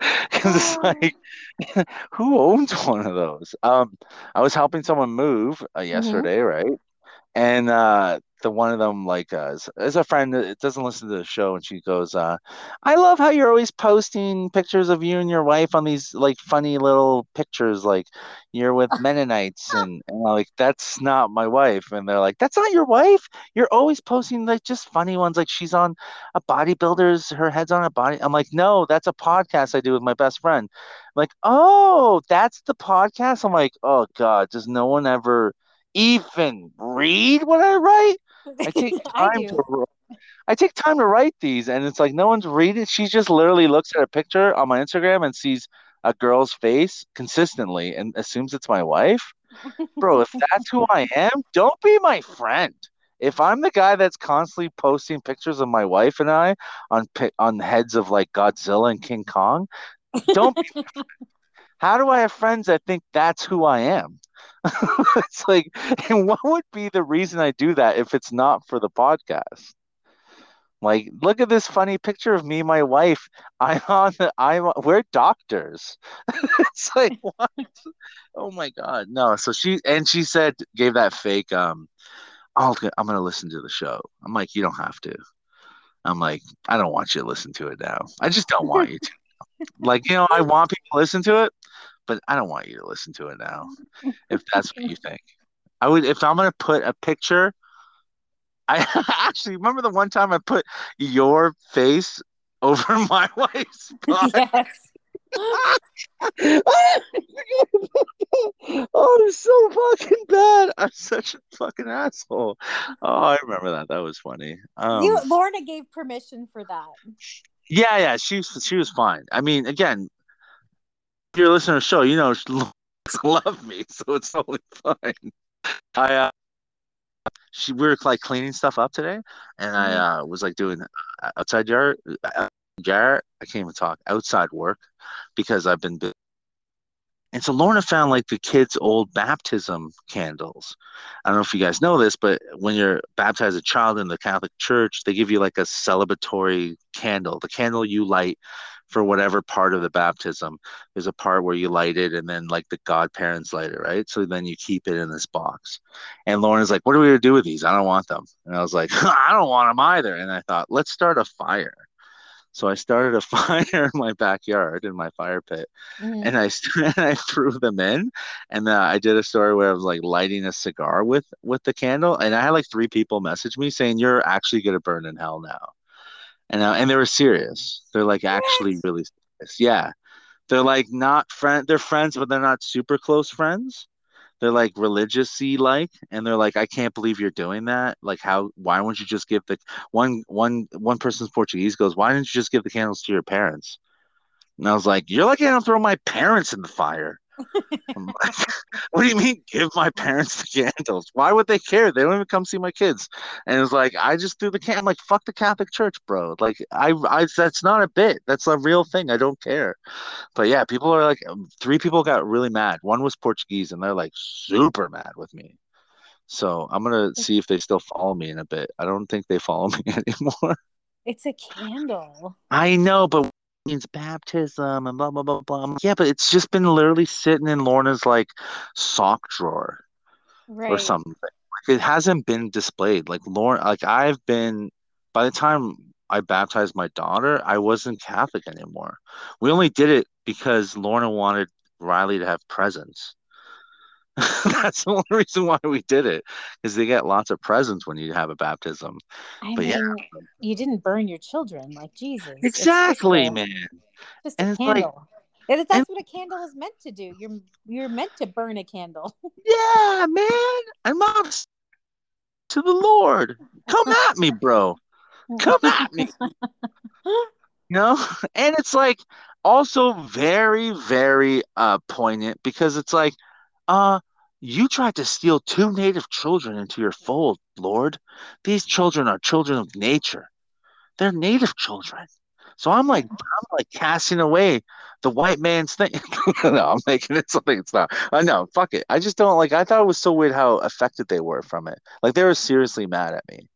S2: it's like, who owns one of those? Um, I was helping someone move uh,
S3: Mm-hmm.
S2: yesterday, right? And uh, the one of them, like, uh, is, is a friend that doesn't listen to the show, and she goes, uh, "I love how you're always posting pictures of you and your wife on these like funny little pictures, like you're with [LAUGHS] Mennonites, and, and I'm like that's not my wife." And they're like, "That's not your wife? You're always posting like just funny ones, like she's on a bodybuilder's, her head's on a body." I'm like, "No, that's a podcast I do with my best friend." I'm like, "Oh, that's the podcast." I'm like, "Oh God, does no one ever?" Even read what I write. I take [LAUGHS] time
S3: do.
S2: to I take time to write these, and it's like no one's reading. She just literally looks at a picture on my Instagram and sees a girl's face consistently and assumes it's my wife. Bro, if [LAUGHS] that's who I am, don't be my friend. If I'm the guy that's constantly posting pictures of my wife and I on on heads of like Godzilla and King Kong, don't be. [LAUGHS] How do I have friends that think that's who I am? [LAUGHS] it's like, and what would be the reason I do that if it's not for the podcast? Like, look at this funny picture of me my wife. I'm on I'm, we're doctors. [LAUGHS] it's like, what? Oh my God. No. So she, and she said, gave that fake, um, I'll, I'm going to listen to the show. I'm like, you don't have to. I'm like, I don't want you to listen to it now. I just don't want you to. [LAUGHS] Like, you know, I want people to listen to it, but I don't want you to listen to it now. If that's what you think. I would if I'm gonna put a picture. I [LAUGHS] actually remember the one time I put your face over [LAUGHS] my wife's butt. [LAUGHS]
S3: yes.
S2: oh, it's so fucking bad. I'm such a fucking asshole. Oh, I remember that. That was funny. Um,
S3: you, Lorna gave permission for that.
S2: Yeah, yeah, she was she was fine. I mean, again, if you're listening to the show, you know she [LAUGHS] love me, so it's totally [LAUGHS] fine. I uh, she we were like cleaning stuff up today, and I uh, was like doing uh, outside yard, uh, yard. I can't even talk outside work because I've been. bu- And so Lorna found like the kids' old baptism candles. I don't know if you guys know this, but when you're baptized a child in the Catholic Church, they give you like a celebratory candle, the candle you light for whatever part of the baptism. There's a part where you light it, and then like the godparents light it, right? So then you keep it in this box. And Lorna's like, "What are we gonna do with these? I don't want them." And I was like, [LAUGHS] "I don't want them either." And I thought, let's start a fire. So I started a [LAUGHS] fire in my backyard in my fire pit,
S3: Mhm.
S2: and I [LAUGHS] and I threw them in, and uh, I did a story where I was like lighting a cigar with with the candle, and I had like three people message me saying, "You're actually gonna burn in hell now," and uh, and they were serious. They're like actually really serious. Yeah, they're like not friend. They're friends, but they're not super close friends. They're like religious-y like, and they're like, I can't believe you're doing that. Like, how? Why won't you just give the one one one person's Portuguese goes, Why didn't you just give the candles to your parents? And I was like, You're lucky I don't throw my parents in the fire. [LAUGHS] Like, [LAUGHS] what do you mean give my parents the candles? Why would they care? They don't even come see my kids. And it's like I just threw the can I'm like fuck the Catholic Church, bro. Like I I that's not a bit. That's a real thing. I don't care. But yeah, people are like um, three people got really mad. One was Portuguese and they're like super mad with me. So I'm gonna see if they still follow me in a bit. I don't think they follow [LAUGHS] me anymore.
S3: It's a candle.
S2: I know, but means baptism and blah blah blah blah. Like, yeah, but it's just been literally sitting in Lorna's like sock drawer
S3: Right.
S2: or something. Like, it hasn't been displayed. Like Lorna, like I've been. By the time I baptized my daughter, I wasn't Catholic anymore. We only did it because Lorna wanted Riley to have presents. [LAUGHS] That's the only reason why we did it, because they get lots of presents when you have a baptism.
S3: I
S2: But
S3: mean,
S2: yeah.
S3: you didn't burn your children, like Jesus. It's just
S2: Exactly,
S3: a-
S2: man.
S3: Just a
S2: And it's like-
S3: candle. And that's what a candle is meant to do. You're you're meant to burn a candle. [LAUGHS]
S2: Yeah, man. I'm up to the Lord. Come at me, bro. Come [LAUGHS] at me. You know? And it's like also very, very uh poignant because it's like, uh, you tried to steal two native children into your fold, Lord. These children are children of nature. They're native children. So I'm like, I'm like casting away the white man's thing. [LAUGHS] no, I'm making it something it's not. I know, fuck it. I just don't like. I thought it was so weird how affected they were from it. Like they were seriously mad at me.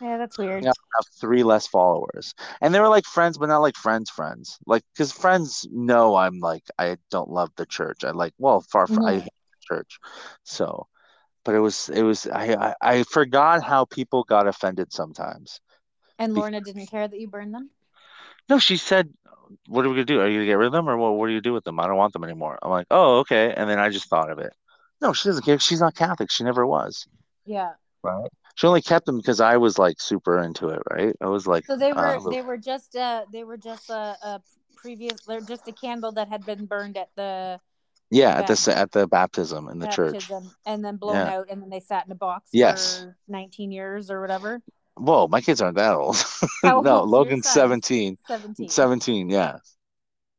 S3: Yeah, that's weird.
S2: I have three less followers, and they were like friends, but not like friends, friends. Like because friends know I'm like I don't love the church. I like well far from I
S3: Mhm.
S2: hate the church. So, but it was it was I I, I forgot how people got offended sometimes.
S3: And Lorna didn't care that you burned them.
S2: No, she said, "What are we gonna do? Are you gonna get rid of them, or what? What do you do with them? I don't want them anymore." I'm like, "Oh, okay." And then I just thought of it. No, she doesn't care. She's not Catholic. She never was.
S3: Yeah.
S2: Right. She only kept them because I was like super into it. Right. I was like,
S3: So they were
S2: uh,
S3: they were just uh they were just a, a previous they're just a candle that had been burned at the
S2: yeah, at the
S3: Baptism.
S2: at the baptism in the church.
S3: and then blown
S2: Yeah.
S3: out and then they sat in a box
S2: Yes.
S3: for 19 years or whatever.
S2: Whoa, my kids aren't that old. [LAUGHS] No, Logan's
S3: son?
S2: 17.
S3: 17.
S2: 17, yeah.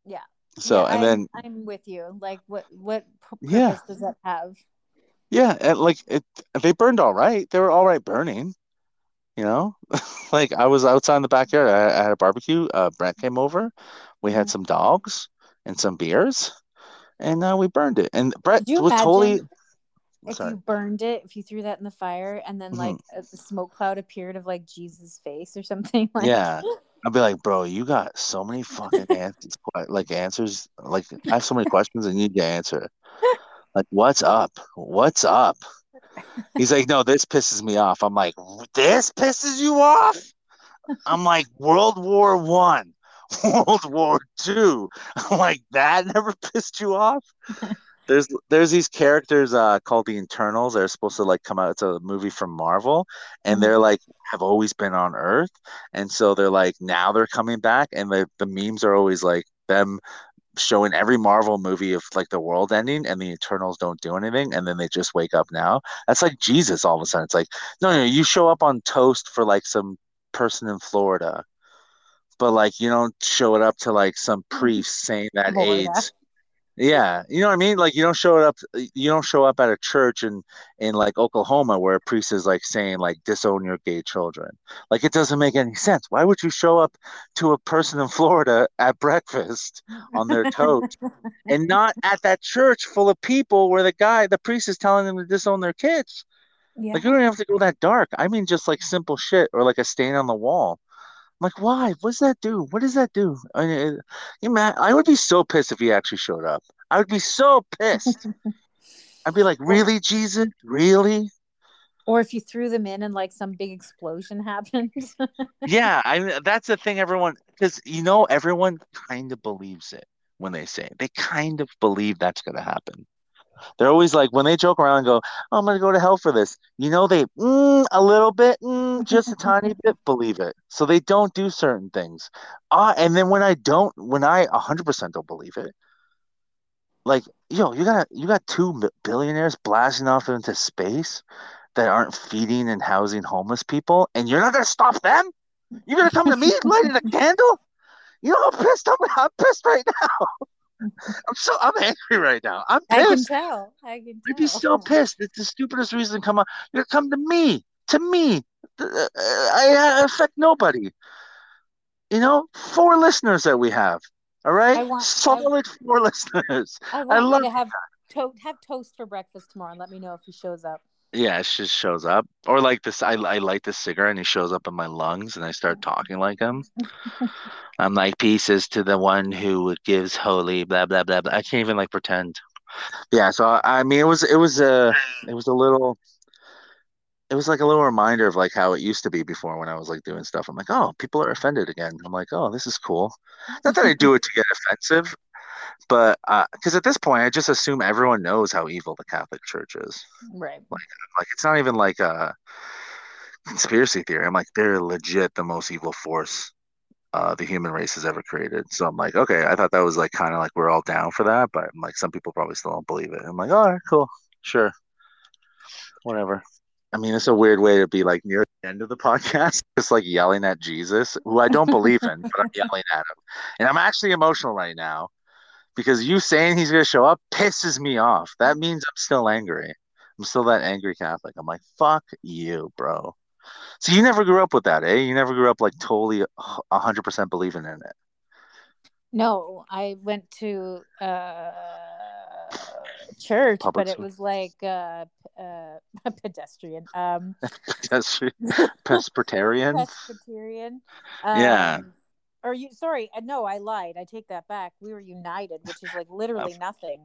S3: Yeah.
S2: So,
S3: Yeah,
S2: and
S3: I'm,
S2: then,
S3: I'm with you. Like what what purpose
S2: Yeah.
S3: does that have?
S2: yeah, and like it, they burned all right. They were all right burning, you know? [LAUGHS] Like I was outside in the backyard. I, I had a barbecue. Uh, Brent came over. We had
S3: Mhm.
S2: some dogs and some beers, and uh, we burned it. And Brett
S3: you
S2: was totally.
S3: If
S2: Sorry.
S3: you burned it, if you threw that in the fire and then
S2: Mhm.
S3: like a the smoke cloud appeared of like Jesus' face or something [LAUGHS] like
S2: Yeah. I'd be like, bro, you got so many fucking [LAUGHS] answers, like answers. Like I have so many questions and you need to answer. Like, what's up? What's up? He's like, no, this pisses me off. I'm like, this pisses you off? I'm like, World War One, World War. [LAUGHS] I'm like, that never [LAUGHS] pissed you off? [LAUGHS] There's there's these characters uh called the Eternals. They're supposed to like come out. It's a movie from Marvel, and
S3: Mhm.
S2: they're like have always been on Earth, and so they're like now they're coming back, and the the memes are always like them showing every Marvel movie of like the world ending and the Eternals don't do anything and then they just wake up now. That's like Jesus all of a sudden. It's like, no, no, you show up on toast for like some person in Florida, but like you don't show it up to like some priest [LAUGHS] saying that
S3: Florida.
S2: AIDS. Yeah, you know what I mean? Like you don't show it up you don't show up at a church in in like Oklahoma where a priest is like saying like disown your gay children. Like it doesn't make any sense. Why would you show up to a person in Florida at breakfast [LAUGHS] on their toast and not at that church full of people where the guy, the priest is telling them to disown their kids?
S3: Yeah.
S2: Like you don't have to go that dark. I mean just like simple shit or like a stain on the wall. Like, why? What does that do? What does that do? I mean, you man, I would be so pissed if he actually showed up. I would be so pissed. [LAUGHS] I'd be like, really, Jesus? Really?
S3: Or if you threw them in and like some big explosion [LAUGHS] happened.
S2: Yeah, I that's the thing everyone because you know everyone kind of believes it when they say it. They kind of believe that's gonna happen. They're always like when they joke around and go, oh, "I'm gonna go to hell for this," you know, they mm, a little bit, mm, just a [LAUGHS] tiny bit believe it, so they don't do certain things. Uh, and then when I don't, when I 100% don't believe it, like yo, you got you got two billionaires blasting off into space that aren't feeding and housing homeless people, and you're not gonna stop them. You're gonna come to me lighting a [LAUGHS] candle. You know how pissed I'm. I'm pissed right now. I'm so I'm angry right now. I'm pissed.
S3: I can tell. I can
S2: I'd be so pissed. It's the stupidest reason to come on. You're come to me, to me. Uh, I, I affect nobody. You know, four listeners that we have. All right,
S3: I want- I-
S2: solid four [LAUGHS] listeners.
S3: I want
S2: love
S3: you to have to- have toast for breakfast tomorrow and let me know if he shows up.
S2: Yeah, it just shows up. Or like this, I, I light this cigarette and he shows up in my lungs and I start talking like him. [LAUGHS] I'm like, pieces to the one who gives holy, blah, blah, blah, blah. I can't even like pretend. Yeah, so I, I mean, it was, it was a, it was a little, it was like a little reminder of like how it used to be before when I was like doing stuff. I'm like, oh, people are offended again. I'm like, oh, this is cool. Not that I do it to get offensive. But because at this point, I just assume everyone knows how evil the Catholic Church is.
S3: Right.
S2: Like it's not even like a conspiracy theory. I'm like they're legit the most evil force uh, the human race has ever created. So I'm like, okay, I thought that was like kind of like we're all down for that, but I'm like some people probably still don't believe it. I'm like, all right, cool, sure, whatever. I mean, it's a weird way to be like near the end of the [LAUGHS] podcast, just like yelling at Jesus, who I don't believe in, but I'm yelling at him. And I'm actually emotional right now because you saying he's going to show up pisses me off. That means I'm still angry. I'm still that angry Catholic. I'm like, fuck you, bro. So you never grew up with that, eh? You never grew up like totally 100% believing in it.
S3: No, I went to uh, church,
S2: Public
S3: but it was like uh, uh, [LAUGHS] pedestrian, um, [LAUGHS]
S2: That's Presbyterian. [LAUGHS]
S3: Presbyterian.
S2: Yeah.
S3: Um, Or you? Sorry, uh, no, I lied. I take that back. We were united, which is like literally nothing.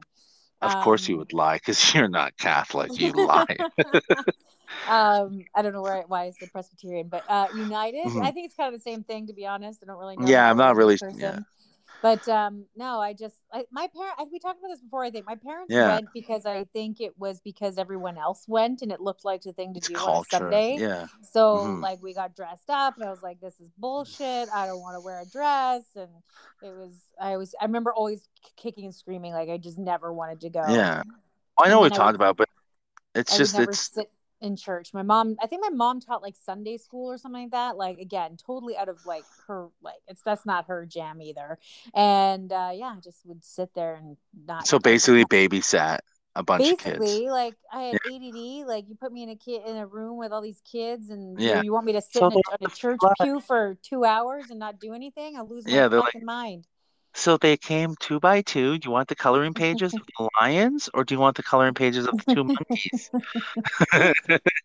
S2: Of course you
S3: Um,
S2: would lie because [LAUGHS] you're not Catholic. You lie. [LAUGHS]
S3: um, I don't know where why I said Presbyterian, but uh, United.
S2: Mhm.
S3: I think it's kind of the same thing. To be honest, I don't really know.
S2: Yeah, i'm not really-
S3: religious
S2: yeah.
S3: But um, no, I just I, my parent. We talked about this before. I think my parents
S2: Yeah.
S3: went because I think it was because everyone else went and it looked like the thing to
S2: It's
S3: do on. Sunday.
S2: Yeah.
S3: So
S2: Mhm.
S3: like we got dressed up and I was like, this is bullshit. I don't want to wear a dress. And it was I was I remember always kicking and screaming like I just never wanted to go.
S2: Yeah. I know we talked about, but it's
S3: I
S2: just it's
S3: sit in church. My mom, I think my mom taught like Sunday school or something like that. Like again, totally out of like her like it's that's not her jam either. And uh yeah, I just would sit there and not.
S2: so basically babysat a bunch of kids.
S3: Basically, like I had ADD. Like you put me in a kid in a room with all these kids, and you-
S2: Yeah.
S3: you, want me to sit
S2: So
S3: in a,
S2: they
S3: a church
S2: fly.
S3: pew for two hours and not do anything? I'll lose my
S2: Yeah, they're like-
S3: fucking mind.
S2: So they came two by two. Do you want the coloring pages of the lions, or do you want the coloring pages of the two monkeys?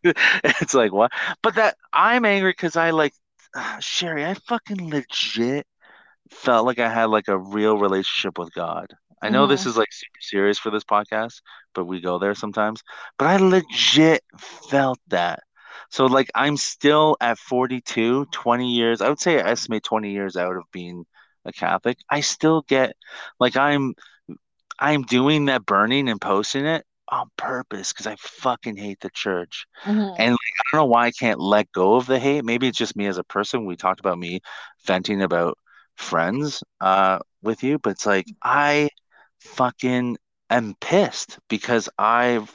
S2: [LAUGHS] it's like what? But that I'm angry because I like [SIGHS] Sherry. I fucking legit felt like I had like a real relationship with God. I know this mm-hmm. is like super serious for this podcast, but we go there sometimes. But I legit felt that. So like I'm still at 42, 20 years. I would say I estimate 20 years out of being a Catholic. I still get like I'm I'm doing that burning and posting it on purpose because I fucking hate the church.
S3: Mhm.
S2: And like, I don't know why I can't let go of the hate. Maybe it's just me as a person. We talked about me venting about friends uh with you, but it's like I fucking am pissed because I've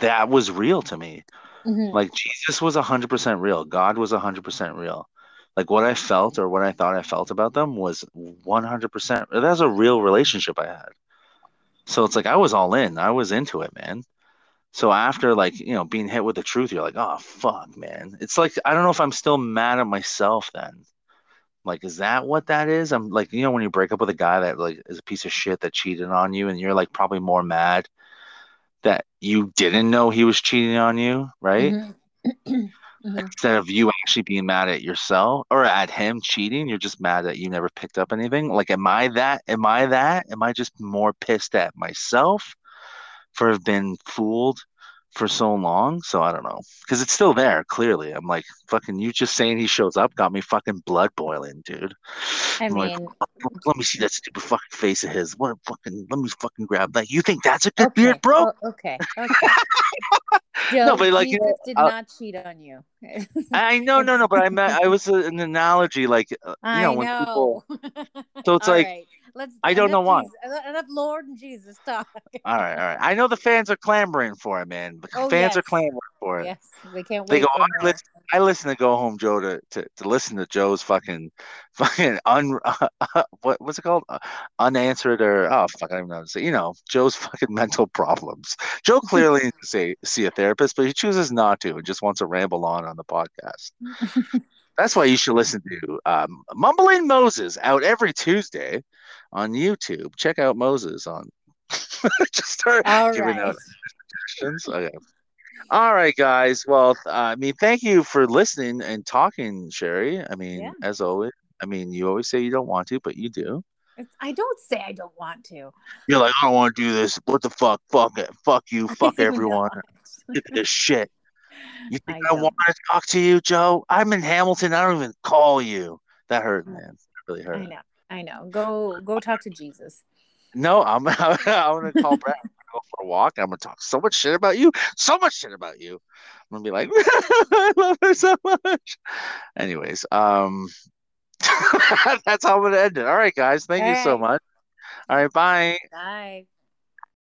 S2: that was real to me.
S3: Mhm.
S2: Like Jesus was 100% real. God was 100% real. Like what I felt or what I thought I felt about them was 100%. That was a real relationship I had. So it's like I was all in. I was into it, man. So after like, you know, being hit with the truth, you're like, "Oh, fuck, man." It's like I don't know if I'm still mad at myself then. Like is that what that is? I'm like, you know, when you break up with a guy that like is a piece of shit that cheated on you and you're like probably more mad that you didn't know he was cheating on you, right?
S3: Mhm. [CLEARS THROAT] Mhm.
S2: instead of you actually being mad at yourself or at him cheating, you're just mad that you never picked up anything. Like, am I that? Am I that? Am I just more pissed at myself for have been fooled for so long? So I don't know because it's still there. Clearly, I'm like fucking. You just saying he shows up got me fucking blood boiling, dude.
S3: I
S2: I'm like,
S3: mean,
S2: let me see that stupid fucking face of his. What a fucking. Let me fucking grab that. You think that's a good
S3: okay,
S2: beard, bro?
S3: oh, okay, okay. [LAUGHS] Joe,
S2: No, but, like, you
S3: Jesus did
S2: I'll-
S3: not cheat on you. [LAUGHS]
S2: I know, no, no, but I meant I was an analogy, like uh, you know when people. So it's [LAUGHS]
S3: All
S2: like
S3: right, let's.
S2: I don't know why.
S3: Jesus- enough Lord and Jesus talk. [LAUGHS]
S2: All right, all right. I know the fans are clamoring for it, man. The
S3: Oh,
S2: fans are clamoring for it.
S3: yes, they can't wait.
S2: They
S3: go,
S2: I
S3: more.
S2: listen, I listen to Go Home Joe to, to, to listen to Joe's fucking [LAUGHS] fucking un [LAUGHS] what what's it called uh, unanswered or oh fuck I don't even know how to say you know Joe's fucking mental problems. Joe clearly needs to say see a therapist, but he chooses not to and just wants to ramble on on the podcast. That's why you should listen to um, Mumbling Moses out every Tuesday on YouTube. Check out Moses on. [LAUGHS] just start
S3: All
S2: giving
S3: right.
S2: out suggestions. Okay. All right, guys. Well, uh, I mean, thank you for listening and talking, Sherry. I mean,
S3: Yeah.
S2: as always. I mean, you always say you don't want to, but you do.
S3: I don't say I don't want to.
S2: You're like, I don't want to do this. What the fuck? Fuck it. Fuck you. Fuck [LAUGHS] everyone. at this shit. You think
S3: I
S2: I, want to talk to you, Joe? I'm in Hamilton. I don't even call you. That hurt,
S3: Mm.
S2: man. That really hurt.
S3: I know. I know. Go go talk to Jesus.
S2: No, I'm [LAUGHS] I'm gonna call Brad. I'm gonna go for a walk. I'm gonna talk so much shit about you, so much shit about you. I'm gonna be like, [LAUGHS] I love her so much. Anyways, um, [LAUGHS] that's how I'm gonna end it. All right, guys, thank
S3: All
S2: you so much. All right, bye.
S3: Bye.